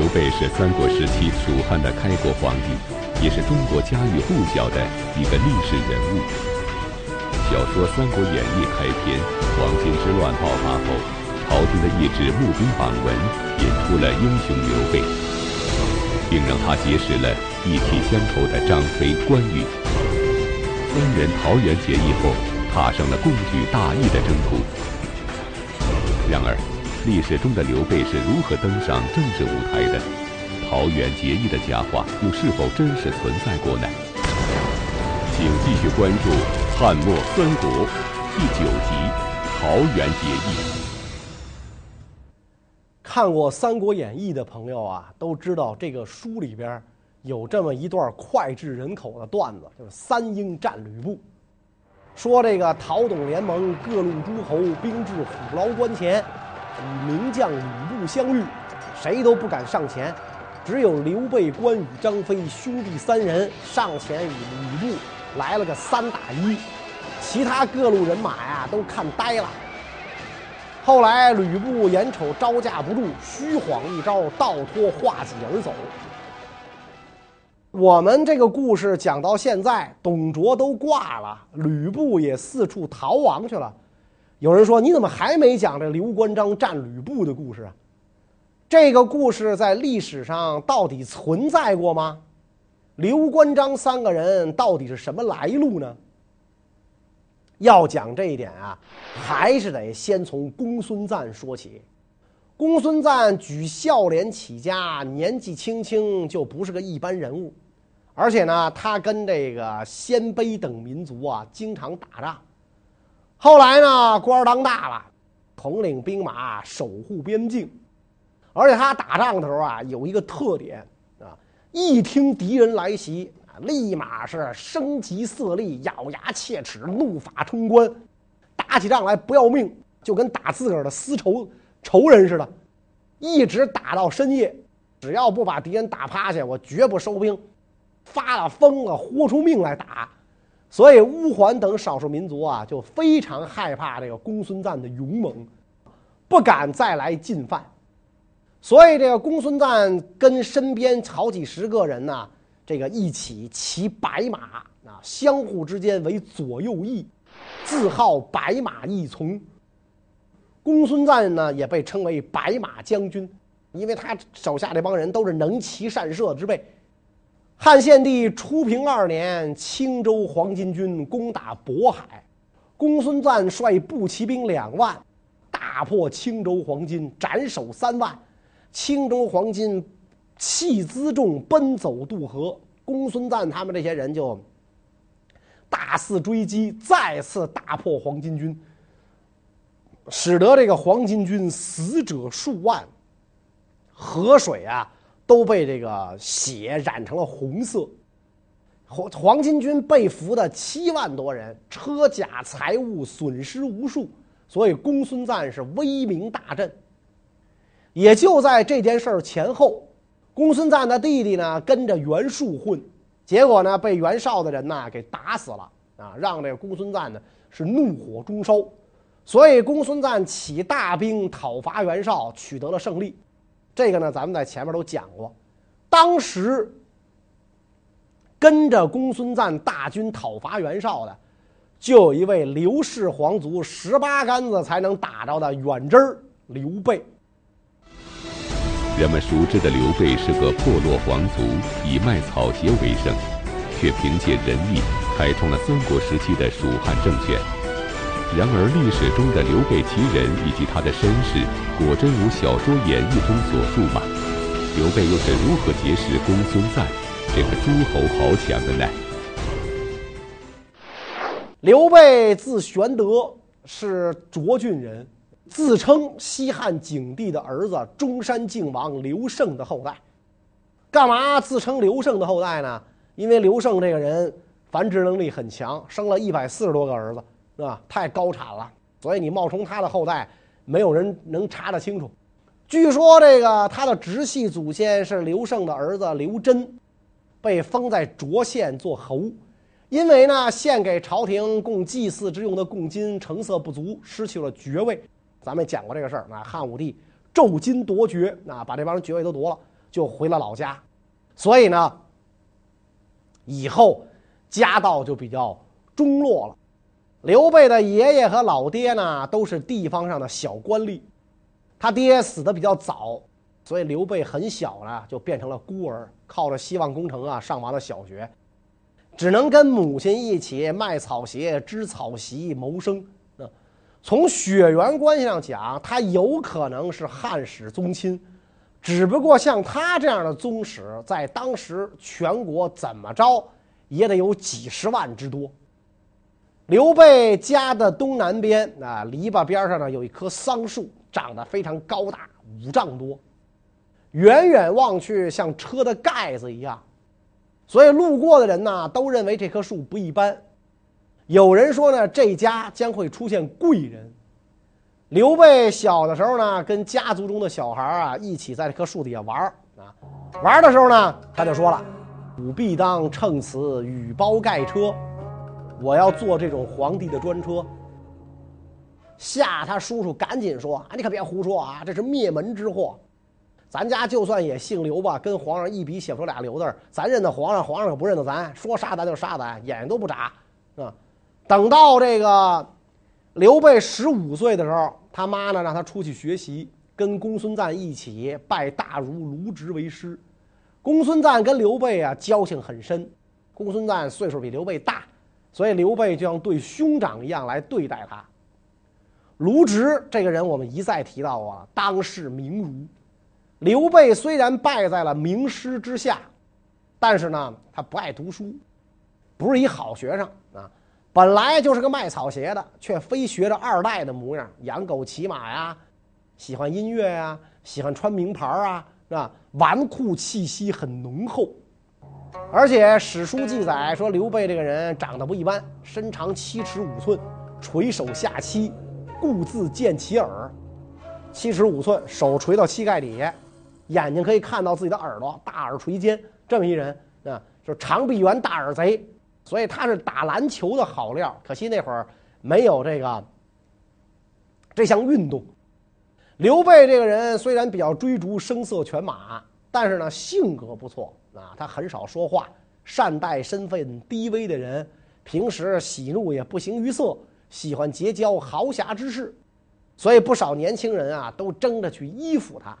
刘备是三国时期蜀汉的开国皇帝，也是中国家喻户晓的一个历史人物。小说《三国演义》开篇，黄巾之乱爆发后，朝廷的一纸募兵榜文引出了英雄刘备，并让他结识了意气相投的张飞、关羽。三人桃园结义后，踏上了共举大义的征途。然而，历史中的刘备是如何登上政治舞台的？桃园结义的佳话又是否真实存在过呢？请继续关注《汉末三国》第九集《桃园结义》。看过《三国演义》的朋友啊，都知道这个书里边有这么一段脍炙人口的段子，就是三英战吕布，说这个陶董联盟，各路诸侯兵至虎牢关前。与名将吕布相遇，谁都不敢上前，只有刘备、关羽、张飞兄弟三人上前与吕布来了个三打一，其他各路人马呀都看呆了。后来吕布眼瞅招架不住，虚晃一招，倒脱化戟而走。我们这个故事讲到现在，董卓都挂了，吕布也四处逃亡去了。有人说：“你怎么还没讲这刘关张战吕布的故事啊？这个故事在历史上到底存在过吗？刘关张三个人到底是什么来路呢？要讲这一点啊，还是得先从公孙瓒说起。公孙瓒举孝廉起家，年纪轻轻就不是个一般人物，而且呢，他跟这个鲜卑等民族啊经常打仗。”后来呢，官当大了，统领兵马守护边境，而且他打仗的时候啊，有一个特点啊，一听敌人来袭，立马是声疾色厉，咬牙切齿，怒发冲冠，打起仗来不要命，就跟打自个儿的私仇仇人似的，一直打到深夜，只要不把敌人打趴下，我绝不收兵，发了疯了，豁出命来打。所以乌桓等少数民族啊，就非常害怕这个公孙瓒的勇猛，不敢再来进犯。所以这个公孙瓒跟身边好几十个人呢，这个一起骑白马啊，相互之间为左右翼，自号白马义从。公孙瓒呢，也被称为白马将军，因为他手下这帮人都是能骑善射之辈。汉献帝初平二年，青州黄巾军攻打渤海，公孙瓒率步骑兵两万，大破青州黄巾，斩首三万。青州黄巾弃辎重，奔走渡河。公孙瓒他们这些人就大肆追击，再次大破黄巾军，使得这个黄巾军死者数万，河水啊。都被这个血染成了红色，黄黄巾军被俘的七万多人，车甲财物损失无数，所以公孙瓒是威名大振。也就在这件事前后，公孙瓒的弟弟呢跟着袁术混，结果呢被袁绍的人呐给打死了啊，让这个公孙瓒呢是怒火中烧，所以公孙瓒起大兵讨伐袁绍，取得了胜利。这个呢，咱们在前面都讲过。当时跟着公孙瓒大军讨伐袁绍的，就有一位刘氏皇族十八竿子才能打着的远征刘备。人们熟知的刘备是个破落皇族，以卖草鞋为生，却凭借仁义开创了三国时期的蜀汉政权。然而，历史中的刘备其人以及他的身世，果真如小说演义中所述吗？刘备又是如何结识公孙瓒这个诸侯豪强的呢？刘备字玄德，是涿郡人，自称西汉景帝的儿子中山靖王刘胜的后代。干嘛自称刘胜的后代呢？因为刘胜这个人繁殖能力很强，生了一百四十多个儿子。是吧？太高产了，所以你冒充他的后代，没有人能查得清楚。据说这个他的直系祖先是刘胜的儿子刘楨，被封在涿县做侯，因为呢献给朝廷供祭祀之用的贡金成色不足，失去了爵位。咱们讲过这个事儿，那汉武帝骤金夺爵，那把这帮人爵位都夺了。就回了老家，所以呢，以后家道就比较中落了。刘备的爷爷和老爹呢，都是地方上的小官吏，他爹死得比较早，所以刘备很小呢就变成了孤儿，靠着希望工程啊上完了小学，只能跟母亲一起卖草鞋、织草席谋生。那从血缘关系上讲，他有可能是汉室宗亲，只不过像他这样的宗室，在当时全国怎么着也得有几十万之多。刘备家的东南边啊，篱笆边上呢有一棵桑树，长得非常高大，五丈多，远远望去像车的盖子一样，所以路过的人呢都认为这棵树不一般。有人说呢，这家将会出现贵人。刘备小的时候呢，跟家族中的小孩啊一起在这棵树底下玩啊，玩的时候呢，他就说了：“吾必当乘此羽包盖车。”我要坐这种皇帝的专车。吓他叔叔赶紧说：“啊，你可别胡说啊，这是灭门之祸。咱家就算也姓刘吧，跟皇上一笔写不出俩刘字儿，咱认得皇上，皇上可不认得咱。说杀咱就杀咱，眼睛都不眨。啊，等到这个刘备十五岁的时候，他妈呢让他出去学习，跟公孙瓒一起拜大儒卢植为师。公孙瓒跟刘备啊交情很深，公孙瓒岁数比刘备大。所以刘备就像对兄长一样来对待他。卢植这个人我们一再提到过了，当世名儒。刘备虽然败在了名师之下，但是呢，他不爱读书，不是一好学生啊。本来就是个卖草鞋的，却非学着二代的模样，养狗骑马呀，喜欢音乐呀，喜欢穿名牌啊，是吧？纨绔气息很浓厚。而且史书记载说，刘备这个人长得不一般，身长七尺五寸，垂手下膝，故自见其耳。七尺五寸，手垂到膝盖底下，眼睛可以看到自己的耳朵，大耳垂肩，这么一人啊，就是长臂猿大耳贼。所以他是打篮球的好料，可惜那会儿没有这个这项运动。刘备这个人虽然比较追逐声色犬马，但是呢，性格不错。啊，他很少说话，善待身份低微的人，平时喜怒也不形于色，喜欢结交豪侠之士，所以不少年轻人啊都争着去依附他。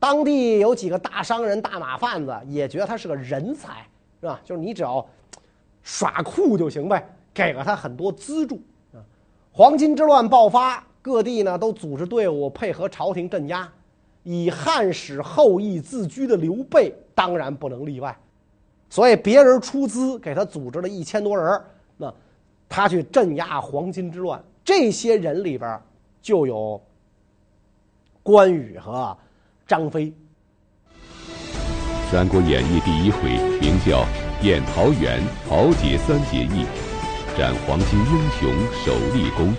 当地有几个大商人、大马贩子也觉得他是个人才，是吧？就是你只要耍酷就行呗，给了他很多资助。啊，黄金之乱爆发，各地呢都组织队伍配合朝廷镇压。以汉室后裔自居的刘备当然不能例外，所以别人出资给他组织了一千多人，那他去镇压黄巾之乱。这些人里边就有关羽和张飞。《三国演义》第一回名叫“宴桃园，桃解三结义，斩黄巾英雄首立功”。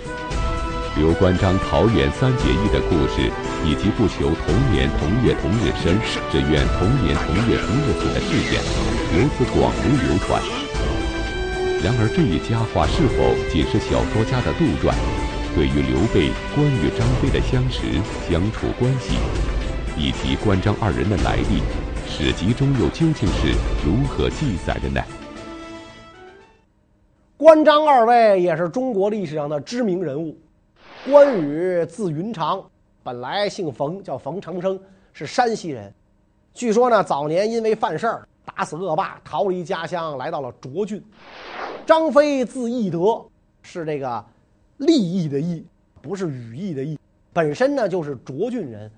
刘关张桃园三结义的故事，以及不求同年同月同日生，只愿同年同月同日死的事件，由此广为流传。然而，这一佳话是否仅是小说家的杜撰？对于刘备、关羽、张飞的相识、相处关系，以及关张二人的来历，史籍中又究竟是如何记载的呢？关张二位也是中国历史上的知名人物。关羽字云长，本来姓冯，叫冯长生，是山西人。据说呢，早年因为犯事儿，打死恶霸，逃离家乡，来到了涿郡。张飞字翼德，是这个利益的义，不是羽翼的翼。本身呢就是涿郡人。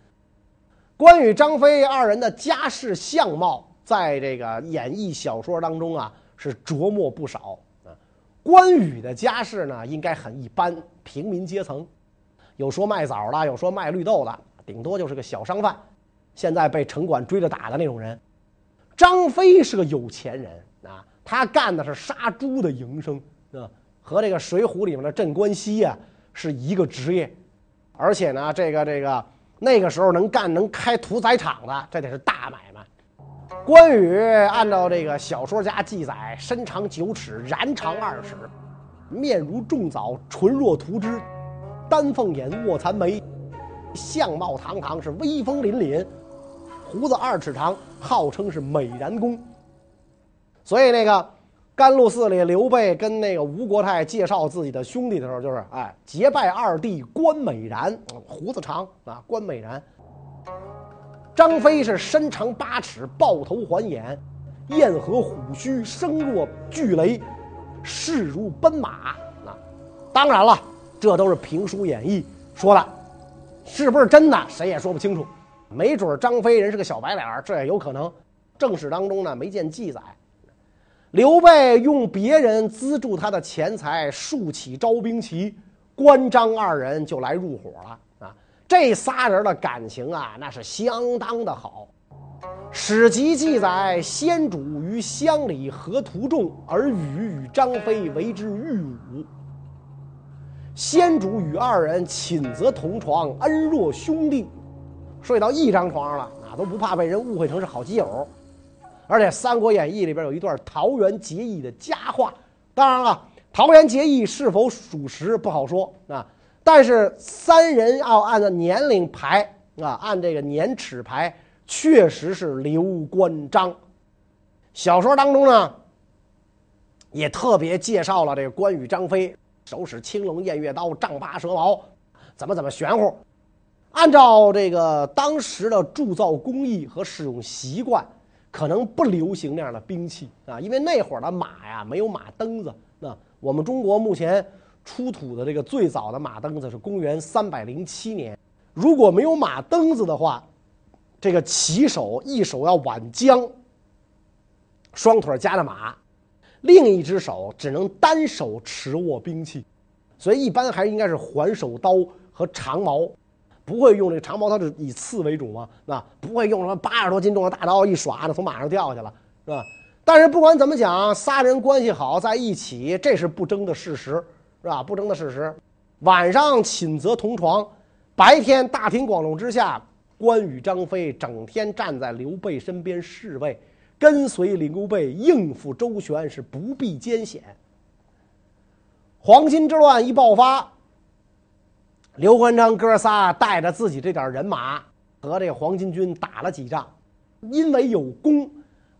关羽、张飞二人的家世相貌，在这个演义小说当中啊，是琢磨不少。关羽的家世呢，应该很一般，平民阶层。有说卖枣的，有说卖绿豆的，顶多就是个小商贩，现在被城管追着打的那种人。张飞是个有钱人啊，他干的是杀猪的营生啊，和这个《水浒》里面的镇关西啊是一个职业，而且呢，这个这个那个时候能干能开屠宰场的，这得是大买卖。关羽按照这个小说家记载，身长九尺，髯长二尺，面如重枣，唇若涂脂。丹凤眼，卧蚕眉，相貌堂堂，是威风凛凛，胡子二尺长，号称是美髯公。所以那个甘露寺里，刘备跟那个吴国太介绍自己的兄弟的时候，就是哎，结拜二弟关美髯，胡子长啊，关美髯。张飞是身长八尺，豹头环眼，燕颌虎须，声若巨雷，势如奔马。啊，当然了，这都是评书演义说的，是不是真的，谁也说不清楚。没准张飞人是个小白脸，这也有可能。正史当中呢，没见记载。刘备用别人资助他的钱财，竖起招兵旗，关张二人就来入伙了。这仨人的感情啊，那是相当的好。史籍记载，先主于乡里合徒众，而与与张飞为之御侮。先主与二人寝则同床，恩若兄弟，睡到一张床上了，啊，都不怕被人误会成是好基友。而且《三国演义》里边有一段桃园结义的佳话，当然了，桃园结义是否属实不好说啊。但是三人要按照年龄排啊，按这个年齿排，确实是刘关张。小说当中呢，也特别介绍了这个关羽、张飞手使青龙偃月刀，丈八蛇矛，怎么怎么玄乎。按照这个当时的铸造工艺和使用习惯，可能不流行那样的兵器啊，因为那会儿的马呀没有马蹬子。那我们中国目前。出土的这个最早的马蹬子是公元三百零七年，如果没有马蹬子的话，这个骑手一手要挽缰，双腿夹着马，另一只手只能单手持握兵器，所以一般还应该是环手刀和长矛，不会用这个长矛，它是以刺为主嘛，那不会用什么八十多斤重的大刀一耍，那从马上掉下去了，是吧？但是不管怎么讲，仨人关系好在一起，这是不争的事实。是吧？不争的事实。晚上寝则同床，白天大庭广众之下，关羽、张飞整天站在刘备身边侍卫，跟随刘备应付周旋，是不避艰险。黄巾之乱一爆发，刘关张哥仨带着自己这点人马和这黄巾军打了几仗，因为有功，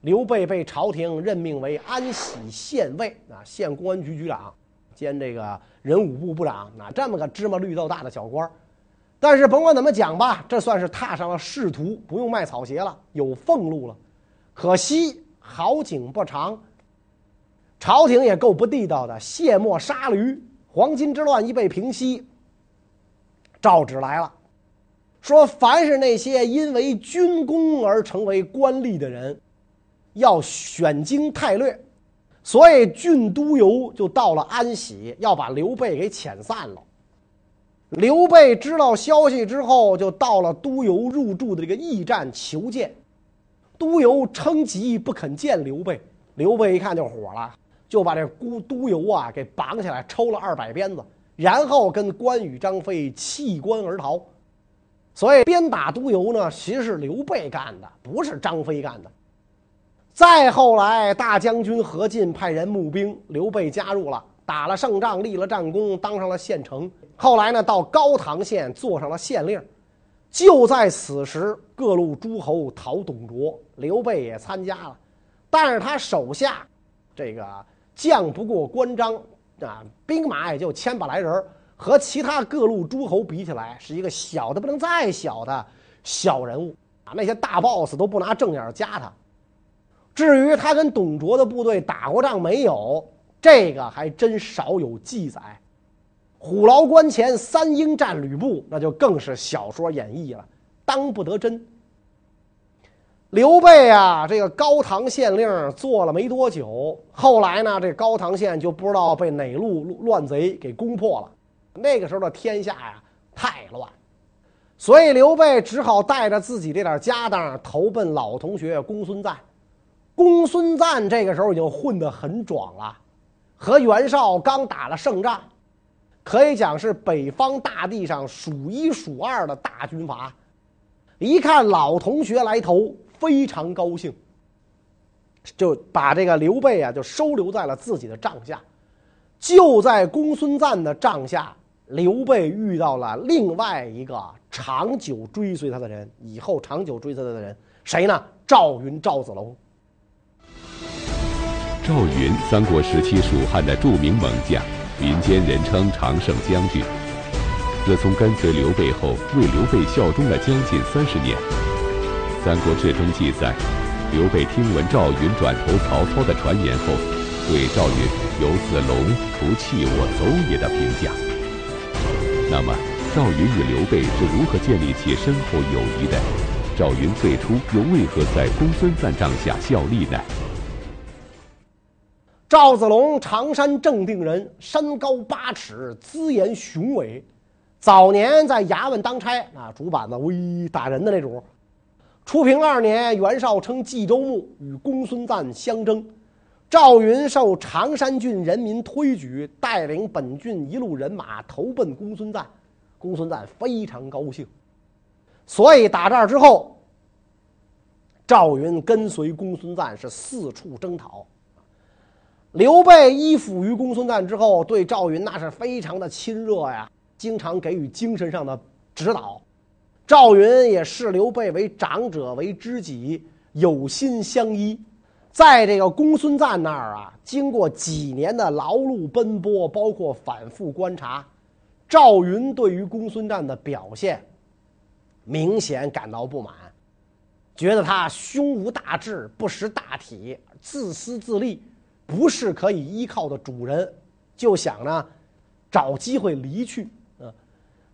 刘备被朝廷任命为安喜县尉啊，县公安局局长。兼这个人武部部长，啊这么个芝麻绿豆大的小官儿，但是甭管怎么讲吧，这算是踏上了仕途，不用卖草鞋了，有俸禄了。可惜好景不长，朝廷也够不地道的，卸磨杀驴。黄巾之乱一被平息，诏旨来了，说凡是那些因为军功而成为官吏的人，要选经太略。所以郡督邮就到了安喜，要把刘备给遣散了。刘备知道消息之后，就到了督邮入住的这个驿站求见。督邮称疾不肯见刘备，刘备一看就火了，就把这孤督邮啊给绑起来，抽了二百鞭子，然后跟关羽、张飞弃官而逃。所以鞭打督邮呢，其实是刘备干的，不是张飞干的。再后来，大将军何进派人募兵，刘备加入了，打了胜仗，立了战功，当上了县丞。后来呢，到高唐县做上了县令。就在此时，各路诸侯讨董卓，刘备也参加了。但是他手下这个将不过关张啊，兵马也就千把来人，和其他各路诸侯比起来，是一个小的不能再小的小人物啊。那些大 boss 都不拿正眼加他。至于他跟董卓的部队打过仗没有，这个还真少有记载。虎牢关前三英战吕布，那就更是小说演义了，当不得真。刘备啊，这个高唐县令做了没多久，后来呢，这高唐县就不知道被哪路乱贼给攻破了。那个时候的天下呀，太乱，所以刘备只好带着自己这点家当投奔老同学公孙瓒。公孙瓒这个时候已经混得很壮了，和袁绍刚打了胜仗，可以讲是北方大地上数一数二的大军阀。一看老同学来投，非常高兴，就把这个刘备啊就收留在了自己的帐下。就在公孙瓒的帐下，刘备遇到了另外一个长久追随他的人，以后长久追随他的人谁呢？赵云、赵子龙。赵云，三国时期蜀汉的著名猛将，民间人称常胜将军。自从跟随刘备后，为刘备效忠了将近三十年。《三国志》中记载，刘备听闻赵云转投曹操的传言后，对赵云有“子龙不弃我走也”的评价。那么，赵云与刘备是如何建立起深厚友谊的？赵云最初又为何在公孙瓒帐下效力呢？赵子龙，常山正定人，身高八尺，姿颜雄伟。早年在衙门当差啊，竹板子威打人的那种。初平二年，袁绍称冀州牧，与公孙瓒相争。赵云受常山郡人民推举，带领本郡一路人马投奔公孙瓒。公孙瓒非常高兴，所以打这儿之后，赵云跟随公孙瓒是四处征讨。刘备依附于公孙瓒之后，对赵云那是非常的亲热呀，经常给予精神上的指导。赵云也视刘备为长者，为知己，有心相依。在这个公孙瓒那儿啊，经过几年的劳碌奔波，包括反复观察，赵云对于公孙瓒的表现明显感到不满，觉得他胸无大志，不识大体，自私自利。不是可以依靠的主人，就想呢，找机会离去。嗯，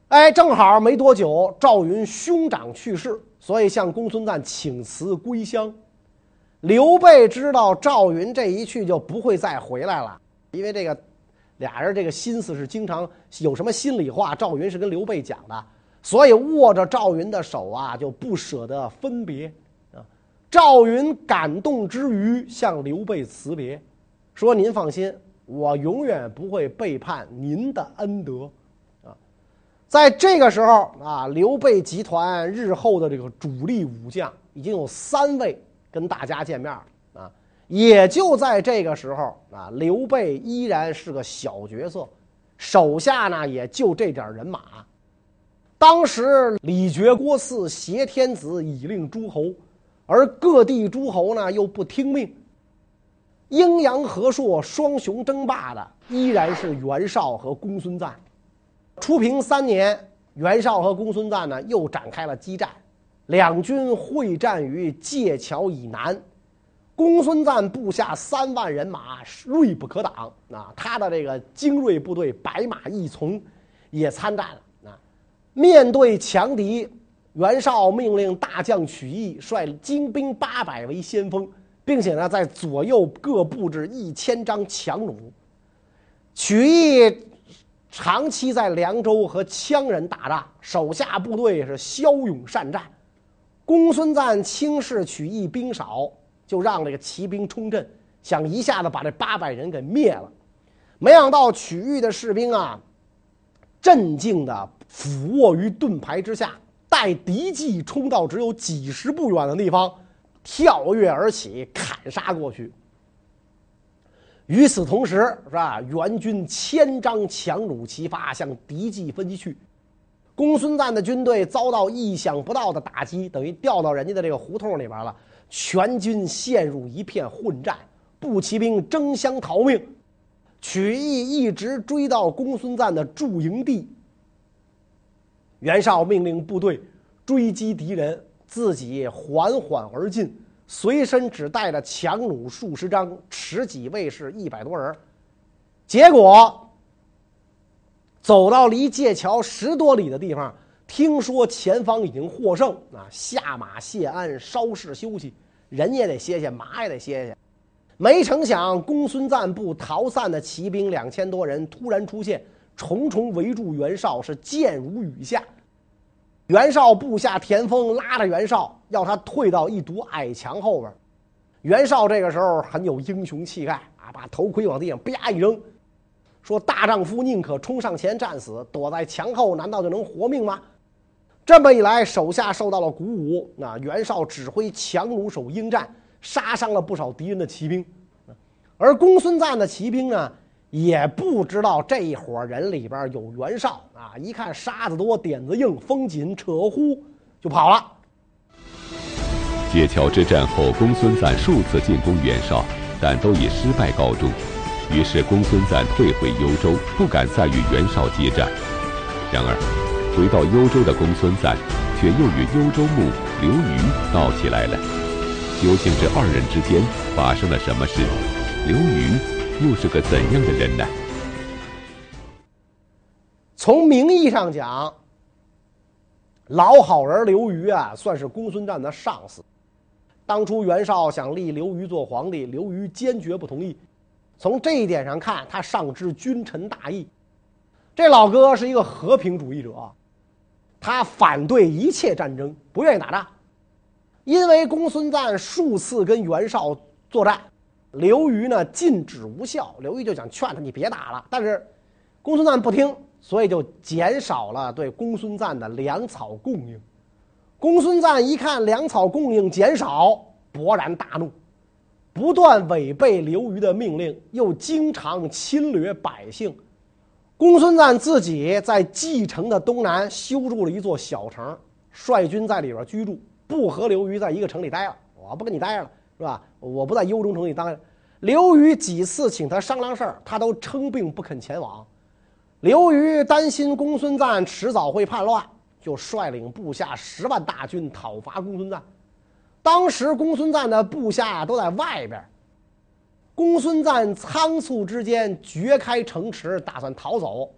哎，正好没多久，赵云兄长去世，所以向公孙瓒请辞归乡。刘备知道赵云这一去就不会再回来了，因为这个俩人这个心思是经常有什么心里话，赵云是跟刘备讲的，所以握着赵云的手啊，就不舍得分别。啊，赵云感动之余，向刘备辞别。说：“您放心，我永远不会背叛您的恩德，啊，在这个时候啊，刘备集团日后的这个主力武将已经有三位跟大家见面了啊，也就在这个时候啊，刘备依然是个小角色，手下呢也就这点人马。当时李傕、郭汜挟天子以令诸侯，而各地诸侯呢又不听命。”阴阳和硕双雄争霸的依然是袁绍和公孙瓒。初平三年，袁绍和公孙瓒呢又展开了激战，两军会战于界桥以南。公孙瓒部下三万人马锐不可挡啊，他的这个精锐部队白马义从也参战了啊。面对强敌，袁绍命令大将曲义率精兵八百为先锋。并且呢，在左右各布置一千张强弩。曲义长期在凉州和羌人打仗，手下部队是骁勇善战。公孙瓒轻视曲义兵少，就让这个骑兵冲阵，想一下子把这八百人给灭了。没想到曲义的士兵啊，镇静地俯卧于盾牌之下，待敌骑冲到只有几十步远的地方。跳跃而起，砍杀过去。与此同时，是吧？援军千张强弩齐发，向敌骑分去。公孙瓒的军队遭到意想不到的打击，等于掉到人家的这个胡同里边了。全军陷入一片混战，步骑兵争相逃命。曲义一直追到公孙瓒的驻营地。袁绍命令部队追击敌人。自己缓缓而进，随身只带着强弩数十张，持戟卫士一百多人。结果走到离界桥十多里的地方，听说前方已经获胜啊，下马谢鞍，稍事休息，人也得歇歇，马也得歇歇。没成想，公孙瓒部逃散的骑兵两千多人突然出现，重重围住袁绍，是箭如雨下。袁绍部下田丰拉着袁绍，要他退到一堵矮墙后边。袁绍这个时候很有英雄气概啊，把头盔往地上啪一扔，说：“大丈夫宁可冲上前战死，躲在墙后难道就能活命吗？”这么一来，手下受到了鼓舞。那袁绍指挥强弩手应战，杀伤了不少敌人的骑兵。而公孙瓒的骑兵呢，也不知道这一伙人里边有袁绍啊！一看沙子多，点子硬，风紧，扯呼就跑了。界桥之战后，公孙瓒数次进攻袁绍，但都以失败告终。于是公孙瓒退回幽州，不敢再与袁绍接战。然而，回到幽州的公孙瓒，却又与幽州牧刘虞闹起来了。究竟这二人之间发生了什么事？刘虞又是个怎样的人呢？从名义上讲，老好人刘虞啊，算是公孙瓒的上司。当初袁绍想立刘虞做皇帝，刘虞坚决不同意。从这一点上看，他上知君臣大义。这老哥是一个和平主义者，他反对一切战争，不愿意打仗。因为公孙瓒数次跟袁绍作战。刘虞呢，禁止无效，刘虞就想劝他，你别打了。但是公孙瓒不听，所以就减少了对公孙瓒的粮草供应。公孙瓒一看粮草供应减少，勃然大怒，不断违背刘虞的命令，又经常侵略百姓。公孙瓒自己在蓟城的东南修筑了一座小城，率军在里边居住，不和刘虞在一个城里待了，我不跟你待了。是吧？我不在幽州城里当。刘虞几次请他商量事儿，他都称病不肯前往。刘虞担心公孙瓒迟早会叛乱，就率领部下十万大军讨伐公孙瓒。当时公孙瓒的部下都在外边，公孙瓒仓促之间掘开城池，打算逃走。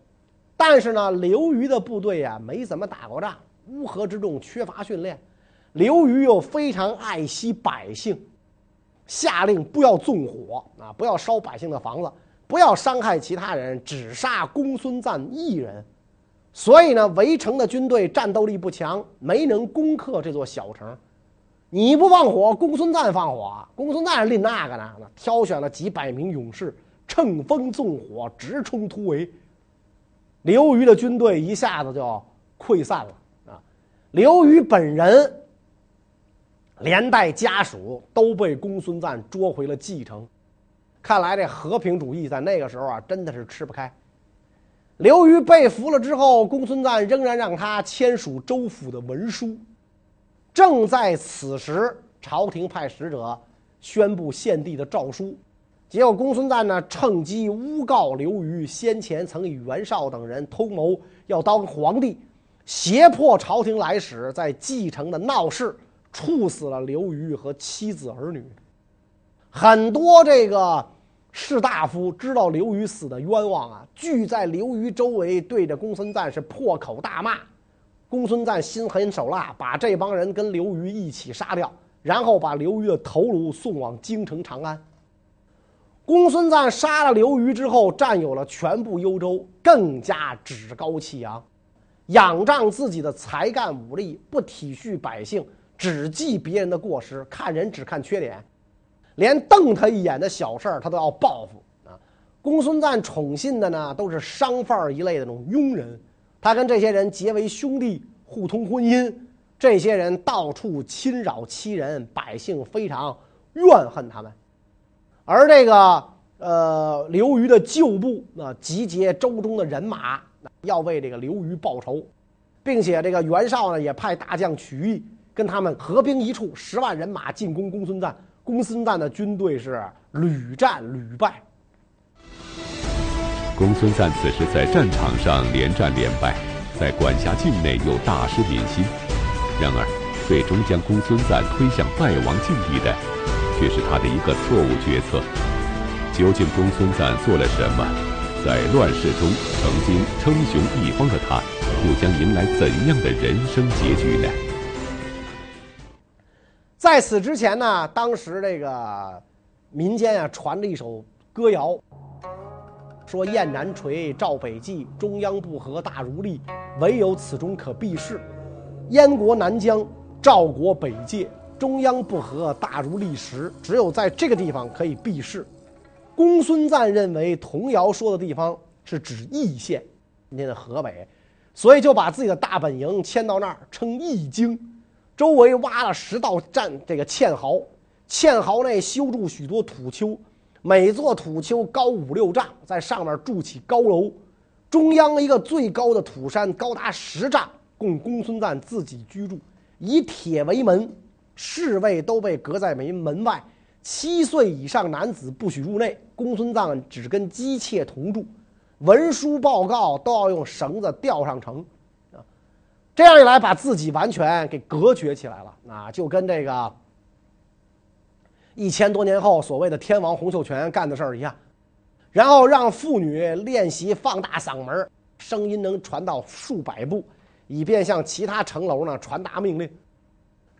但是呢，刘虞的部队呀，没怎么打过仗，乌合之众，缺乏训练。刘虞又非常爱惜百姓。下令不要纵火啊！不要烧百姓的房子，不要伤害其他人，只杀公孙瓒一人。所以呢，围城的军队战斗力不强，没能攻克这座小城。你不放火，公孙瓒放火。公孙瓒是拎那个呢，挑选了几百名勇士，乘风纵火，直冲突围。刘虞的军队一下子就溃散了啊！刘虞本人。连带家属都被公孙瓒捉回了蓟城，看来这和平主义在那个时候啊，真的是吃不开。刘虞被俘了之后，公孙瓒仍然让他签署州府的文书。正在此时，朝廷派使者宣布献帝的诏书，结果公孙瓒呢，趁机诬告刘虞先前曾与袁绍等人通谋要当皇帝，胁迫朝廷来使在蓟城的闹事。处死了刘虞和妻子儿女，很多这个士大夫知道刘虞死的冤枉啊，聚在刘虞周围，对着公孙瓒是破口大骂。公孙瓒心狠手辣，把这帮人跟刘虞一起杀掉，然后把刘虞的头颅送往京城长安。公孙瓒杀了刘虞之后，占有了全部幽州，更加趾高气扬，仰仗自己的才干武力，不体恤百姓。只记别人的过失，看人只看缺点，连瞪他一眼的小事儿他都要报复啊！公孙瓒宠信的呢都是商贩一类的那种庸人，他跟这些人结为兄弟，互通婚姻。这些人到处侵扰欺人，百姓非常怨恨他们。而这个呃刘虞的旧部啊，集结州中的人马，要为这个刘虞报仇，并且这个袁绍呢也派大将曲艺。跟他们合兵一处，十万人马进攻公孙瓒。公孙瓒的军队是屡战屡败。公孙瓒此时在战场上连战连败，在管辖境内又大失民心。然而，最终将公孙瓒推向败亡境地的，却是他的一个错误决策。究竟公孙瓒做了什么？在乱世中曾经称雄一方的他，又将迎来怎样的人生结局呢？在此之前呢，当时这个民间啊传着一首歌谣，说雁南垂，赵北济，中央不和大如笠，唯有此中可避世。燕国南疆，赵国北界，中央不和大如礫石，只有在这个地方可以避世。公孙瓒认为童谣说的地方是指易县，今天的河北，所以就把自己的大本营迁到那儿，称易京。周围挖了十道战这个堑壕，堑壕内修筑许多土丘，每座土丘高五六丈，在上面筑起高楼，中央一个最高的土山高达十丈，供公孙瓒自己居住，以铁为门，侍卫都被隔在门门外，七岁以上男子不许入内，公孙瓒只跟姬妾同住，文书报告都要用绳子吊上城，这样一来，把自己完全给隔绝起来了，啊，就跟这个。一千多年后，所谓的天王洪秀全干的事儿一样，然后让妇女练习放大嗓门，声音能传到数百步，以便向其他城楼呢传达命令。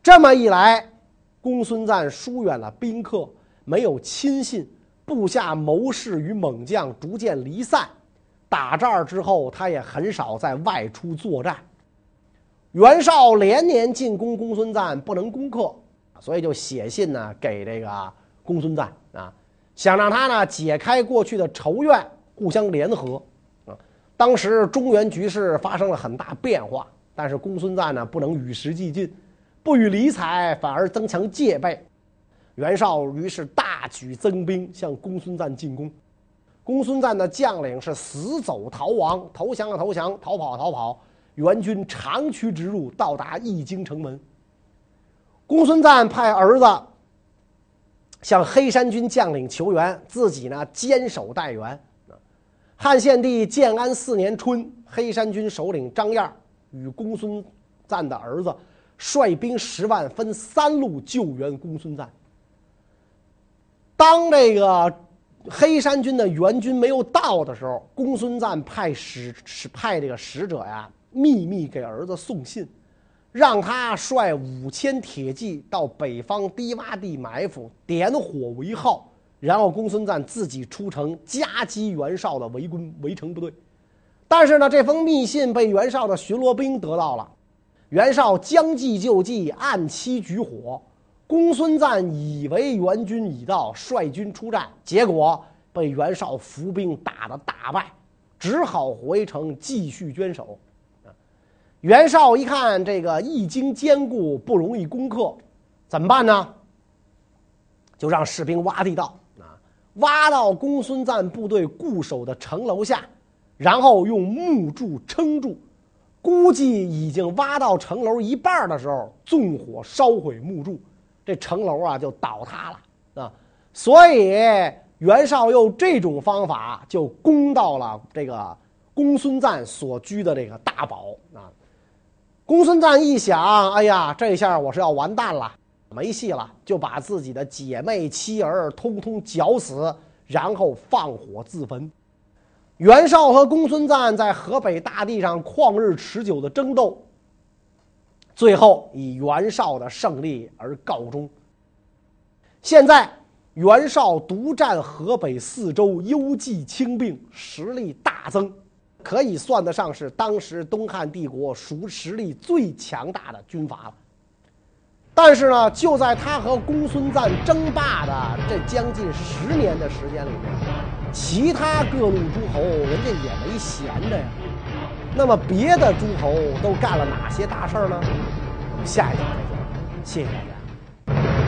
这么一来，公孙瓒疏远了宾客，没有亲信，部下谋士与猛将逐渐离散。打这儿之后，他也很少再外出作战。袁绍连年进攻公孙瓒，不能攻克。所以就写信呢给这个公孙瓒啊，想让他呢解开过去的仇怨，互相联合啊。当时中原局势发生了很大变化，但是公孙瓒呢不能与时俱进，不予理睬，反而增强戒备。袁绍于是大举增兵向公孙瓒进攻，公孙瓒的将领是死走逃亡，投降了投降，逃跑逃跑，援军长驱直入，到达易京城门。公孙瓒派儿子向黑山军将领求援，自己呢坚守待援。汉献帝建安四年春，黑山军首领张燕与公孙瓒的儿子率兵十万，分三路救援公孙瓒。当这个黑山军的援军没有到的时候，公孙瓒派使使派这个使者呀，秘密给儿子送信。让他率五千铁骑到北方低洼地埋伏，点火为号，然后公孙瓒自己出城夹击袁绍的围攻围城部队。但是呢，这封密信被袁绍的巡逻兵得到了，袁绍将计就计，按期举火。公孙瓒以为援军已到，率军出战，结果被袁绍伏兵打得大败，只好回城继续坚守。袁绍一看这个易经坚固，不容易攻克，怎么办呢？就让士兵挖地道啊，挖到公孙瓒部队固守的城楼下，然后用木柱撑住。估计已经挖到城楼一半的时候，纵火烧毁木柱，这城楼啊就倒塌了啊。所以袁绍用这种方法就攻到了这个公孙瓒所居的这个大堡啊。公孙瓒一想，哎呀，这下我是要完蛋了，没戏了，就把自己的姐妹妻儿通通绞死，然后放火自焚。袁绍和公孙瓒在河北大地上旷日持久的争斗，最后以袁绍的胜利而告终。现在袁绍独占河北四州，幽寂轻兵，实力大增。可以算得上是当时东汉帝国属实力最强大的军阀了。但是呢，就在他和公孙瓒争霸的这将近十年的时间里面，其他各路诸侯人家也没闲着呀。那么别的诸侯都干了哪些大事呢？下一讲再见。谢谢大家。